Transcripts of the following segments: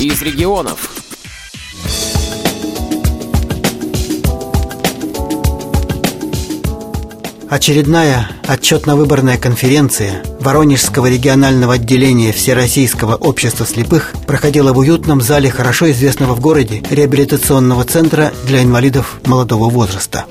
из регионов. Очередная отчетно-выборная конференция Воронежского регионального отделения Всероссийского общества слепых проходила в уютном зале хорошо известного в городе реабилитационного центра для инвалидов молодого возраста.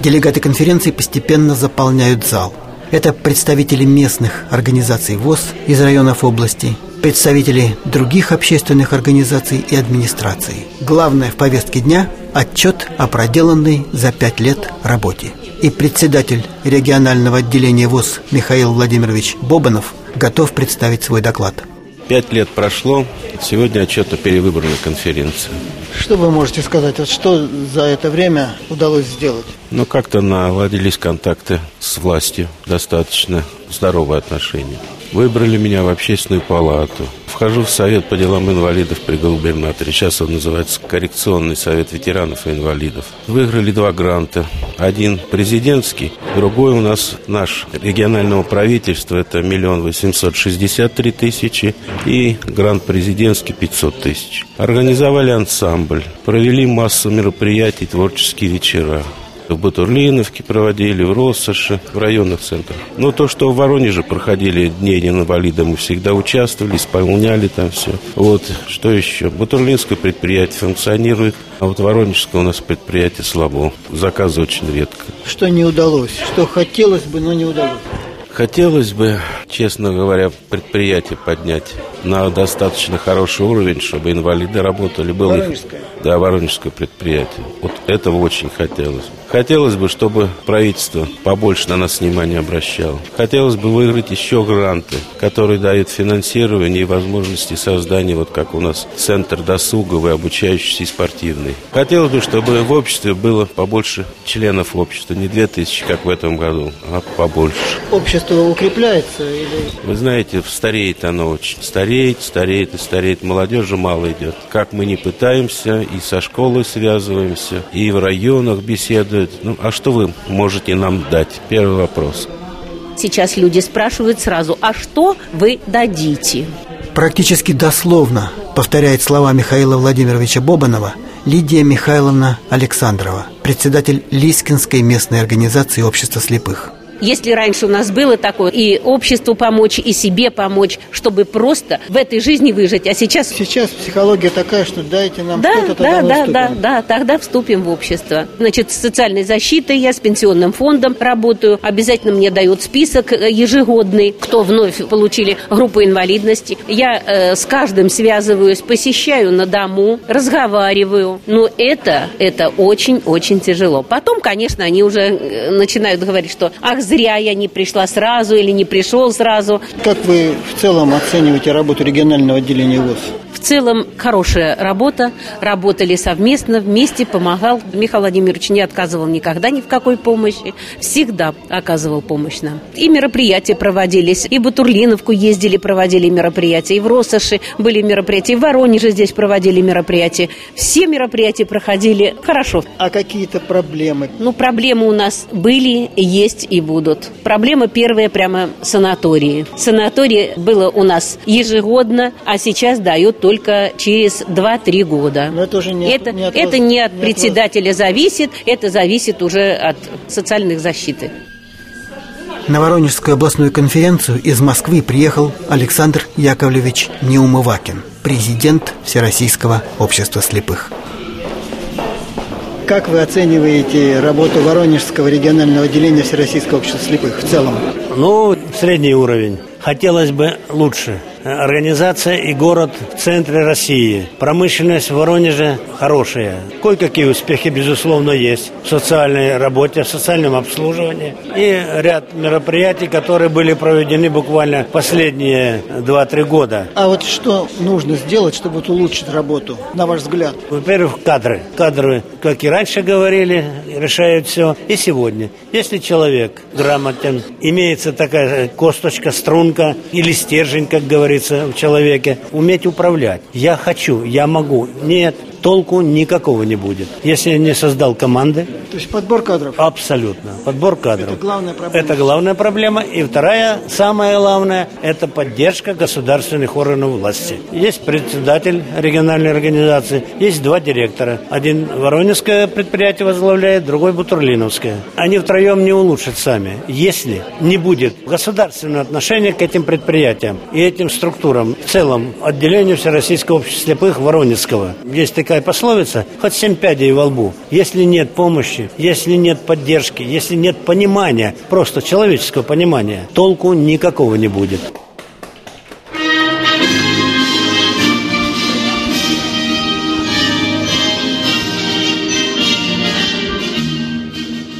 Делегаты конференции постепенно заполняют зал. Это представители местных организаций ВОЗ из районов области, представители других общественных организаций и администраций. Главное в повестке дня – отчет о проделанной за пять лет работе. И председатель регионального отделения ВОЗ Михаил Владимирович Бобанов готов представить свой доклад. Пять лет прошло, сегодня отчет о перевыборной конференции. Что вы можете сказать, вот что за это время удалось сделать? Ну, как-то наладились контакты с властью, достаточно здоровые отношения. Выбрали меня в общественную палату. Вхожу в совет по делам инвалидов при губернаторе. Сейчас он называется коррекционный совет ветеранов и инвалидов. Выиграли два гранта. Один президентский, другой у нас наш регионального правительства. Это миллион восемьсот шестьдесят три тысячи. И грант президентский 500 тысяч. Организовали ансамбль. Провели массу мероприятий, творческие вечера в Батурлиновке проводили, в Россоше, в районных центрах. Но то, что в Воронеже проходили Дни инвалида, мы всегда участвовали, исполняли там все. Вот, что еще? Батурлинское предприятие функционирует, а вот Воронежское у нас предприятие слабо. Заказы очень редко. Что не удалось? Что хотелось бы, но не удалось? Хотелось бы, честно говоря, предприятие поднять на достаточно хороший уровень, чтобы инвалиды работали. Было Воронежское? Да, Воронежское предприятие. Вот этого очень хотелось. Хотелось бы, чтобы правительство побольше на нас внимания обращало. Хотелось бы выиграть еще гранты, которые дают финансирование и возможности создания, вот как у нас, центр досуговый, обучающийся и спортивный. Хотелось бы, чтобы в обществе было побольше членов общества, не две тысячи, как в этом году, а побольше. Общество укрепляется или... Вы знаете, стареет оно очень. Стареет, стареет и стареет. Молодежи мало идет. Как мы не пытаемся, и со школой связываемся, и в районах беседуют. Ну, а что вы можете нам дать? Первый вопрос. Сейчас люди спрашивают сразу, а что вы дадите? Практически дословно повторяет слова Михаила Владимировича Бобанова Лидия Михайловна Александрова, председатель Лискинской местной организации общества слепых. Если раньше у нас было такое, и обществу помочь, и себе помочь, чтобы просто в этой жизни выжить, а сейчас... Сейчас психология такая, что дайте нам да, что-то, да, тогда да, выступим. да, да, тогда вступим в общество. Значит, с социальной защитой я с пенсионным фондом работаю. Обязательно мне дают список э, ежегодный, кто вновь получили группу инвалидности. Я э, с каждым связываюсь, посещаю на дому, разговариваю. Но это, это очень-очень тяжело. Потом, конечно, они уже э, начинают говорить, что ах, зря я не пришла сразу или не пришел сразу. Как вы в целом оцениваете работу регионального отделения ВОЗ? В целом хорошая работа, работали совместно, вместе, помогал. Михаил Владимирович не отказывал никогда ни в какой помощи, всегда оказывал помощь нам. И мероприятия проводились, и в Батурлиновку ездили, проводили мероприятия, и в Россоши были мероприятия, и в Воронеже здесь проводили мероприятия. Все мероприятия проходили хорошо. А какие-то проблемы? Ну, проблемы у нас были, есть и будут. Проблема первая прямо санатории. Санатории было у нас ежегодно, а сейчас дают только через 2-3 года. Но это уже не от- это, не от это вас- не от не от председателя зависит, это зависит уже от социальных защиты. На Воронежскую областную конференцию из Москвы приехал Александр Яковлевич Неумывакин, президент Всероссийского общества слепых. Как вы оцениваете работу Воронежского регионального отделения Всероссийского общества слепых в целом? Ну, средний уровень. Хотелось бы лучше. Организация и город в центре России. Промышленность в Воронеже хорошая. Кое-какие успехи, безусловно, есть в социальной работе, в социальном обслуживании. И ряд мероприятий, которые были проведены буквально последние 2-3 года. А вот что нужно сделать, чтобы вот улучшить работу, на ваш взгляд? Во-первых, кадры. Кадры, как и раньше говорили, решают все. И сегодня. Если человек грамотен, имеется такая косточка, струнка или стержень, как говорится в человеке, уметь управлять. Я хочу, я могу. Нет, толку никакого не будет. Если я не создал команды... То есть подбор кадров? Абсолютно. Подбор кадров. Это главная проблема? Это главная проблема. И вторая, самая главная, это поддержка государственных органов власти. Есть председатель региональной организации, есть два директора. Один Воронежское предприятие возглавляет, другой Бутурлиновское. Они втроем не улучшат сами, если не будет государственного отношения к этим предприятиям и этим структурам, в целом отделению Всероссийского общества слепых Воронежского. Есть такая пословица, хоть семь пядей во лбу. Если нет помощи, если нет поддержки, если нет понимания, просто человеческого понимания, толку никакого не будет.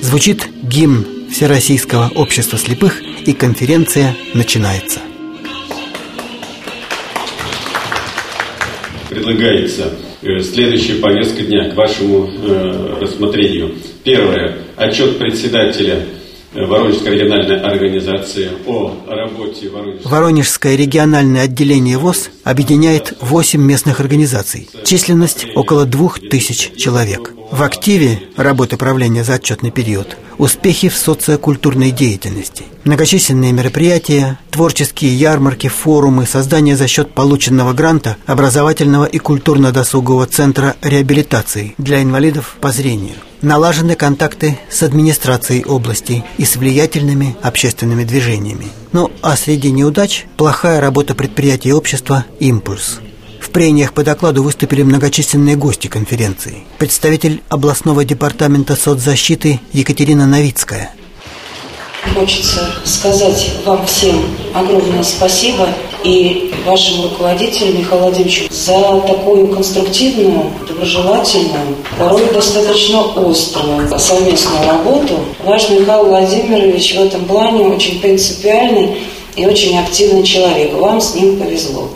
Звучит гимн Всероссийского общества слепых, и конференция начинается. Предлагается э, следующая повестка дня к вашему э, рассмотрению. Первое. Отчет председателя э, Воронежской региональной организации о работе Воронежской... Воронежское региональное отделение ВОЗ объединяет 8 местных организаций. Численность около 2000 человек. В активе работы правления за отчетный период успехи в социокультурной деятельности, многочисленные мероприятия, творческие ярмарки, форумы, создание за счет полученного гранта образовательного и культурно-досугового центра реабилитации для инвалидов по зрению, налажены контакты с администрацией области и с влиятельными общественными движениями. Ну а среди неудач плохая работа предприятий общества «Импульс». В прениях по докладу выступили многочисленные гости конференции. Представитель областного департамента соцзащиты Екатерина Новицкая. Хочется сказать вам всем огромное спасибо и вашему руководителю Михаилу Владимировичу за такую конструктивную, доброжелательную, порой достаточно острую совместную работу. Ваш Михаил Владимирович в этом плане очень принципиальный и очень активный человек. Вам с ним повезло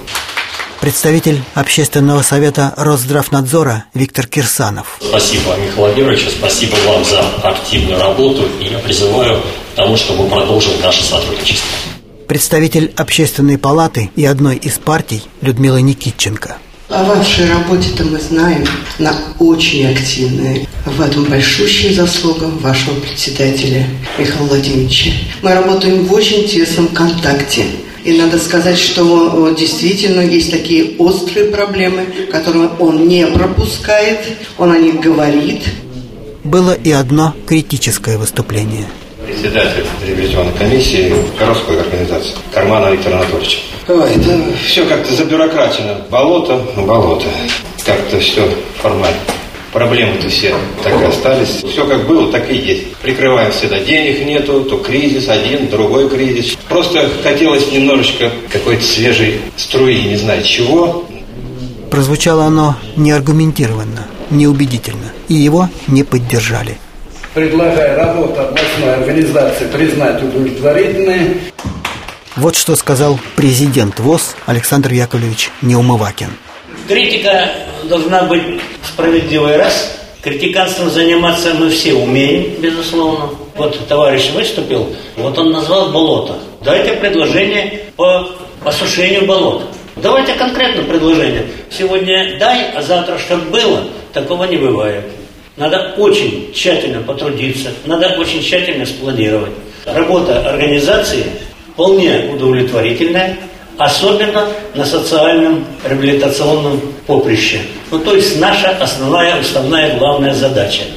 представитель Общественного совета Росздравнадзора Виктор Кирсанов. Спасибо, Михаил Владимирович, спасибо вам за активную работу. И я призываю тому, чтобы продолжил наше сотрудничество. Представитель Общественной палаты и одной из партий Людмила Никитченко. О вашей работе-то мы знаем, она очень активная. В этом большущая заслуга вашего председателя Михаила Владимировича. Мы работаем в очень тесном контакте. И надо сказать, что действительно есть такие острые проблемы, которые он не пропускает, он о них говорит. Было и одно критическое выступление. Председатель ревизионной комиссии городской организации Кармана Виктор Анатольевич. Ой, это все как-то забюрократено. Болото, болото. Как-то все формально. Проблемы-то все так и остались. Все как было, так и есть. Прикрываем всегда. Денег нету, то кризис один, другой кризис. Просто хотелось немножечко какой-то свежей струи, не знаю чего. Прозвучало оно неаргументированно, неубедительно, и его не поддержали. Предлагаю работу областной организации признать удовлетворительной. Вот что сказал президент ВОЗ Александр Яковлевич Неумывакин. Критика должна быть справедливой раз. Критиканством заниматься мы все умеем, безусловно. Вот товарищ выступил, вот он назвал болото. Дайте предложение по осушению болот. Давайте конкретно предложение. Сегодня дай, а завтра чтобы было. Такого не бывает. Надо очень тщательно потрудиться, надо очень тщательно спланировать. Работа организации вполне удовлетворительная, особенно на социальном реабилитационном поприще. Ну, то есть наша основная, основная главная задача –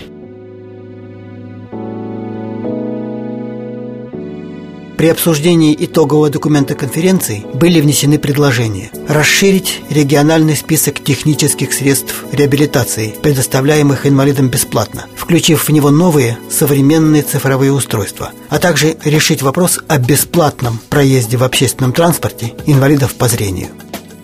При обсуждении итогового документа конференции были внесены предложения расширить региональный список технических средств реабилитации, предоставляемых инвалидам бесплатно, включив в него новые современные цифровые устройства, а также решить вопрос о бесплатном проезде в общественном транспорте инвалидов по зрению.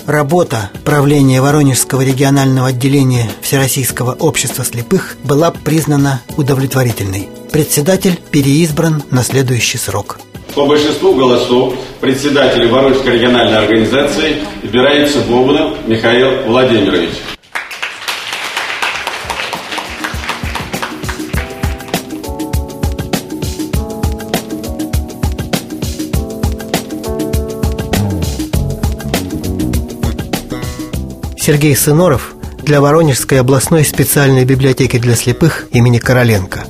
Работа правления Воронежского регионального отделения Всероссийского общества слепых была признана удовлетворительной. Председатель переизбран на следующий срок. По большинству голосов председателем Воронежской региональной организации избирается Бобунов Михаил Владимирович. Сергей Сыноров для Воронежской областной специальной библиотеки для слепых имени Короленко.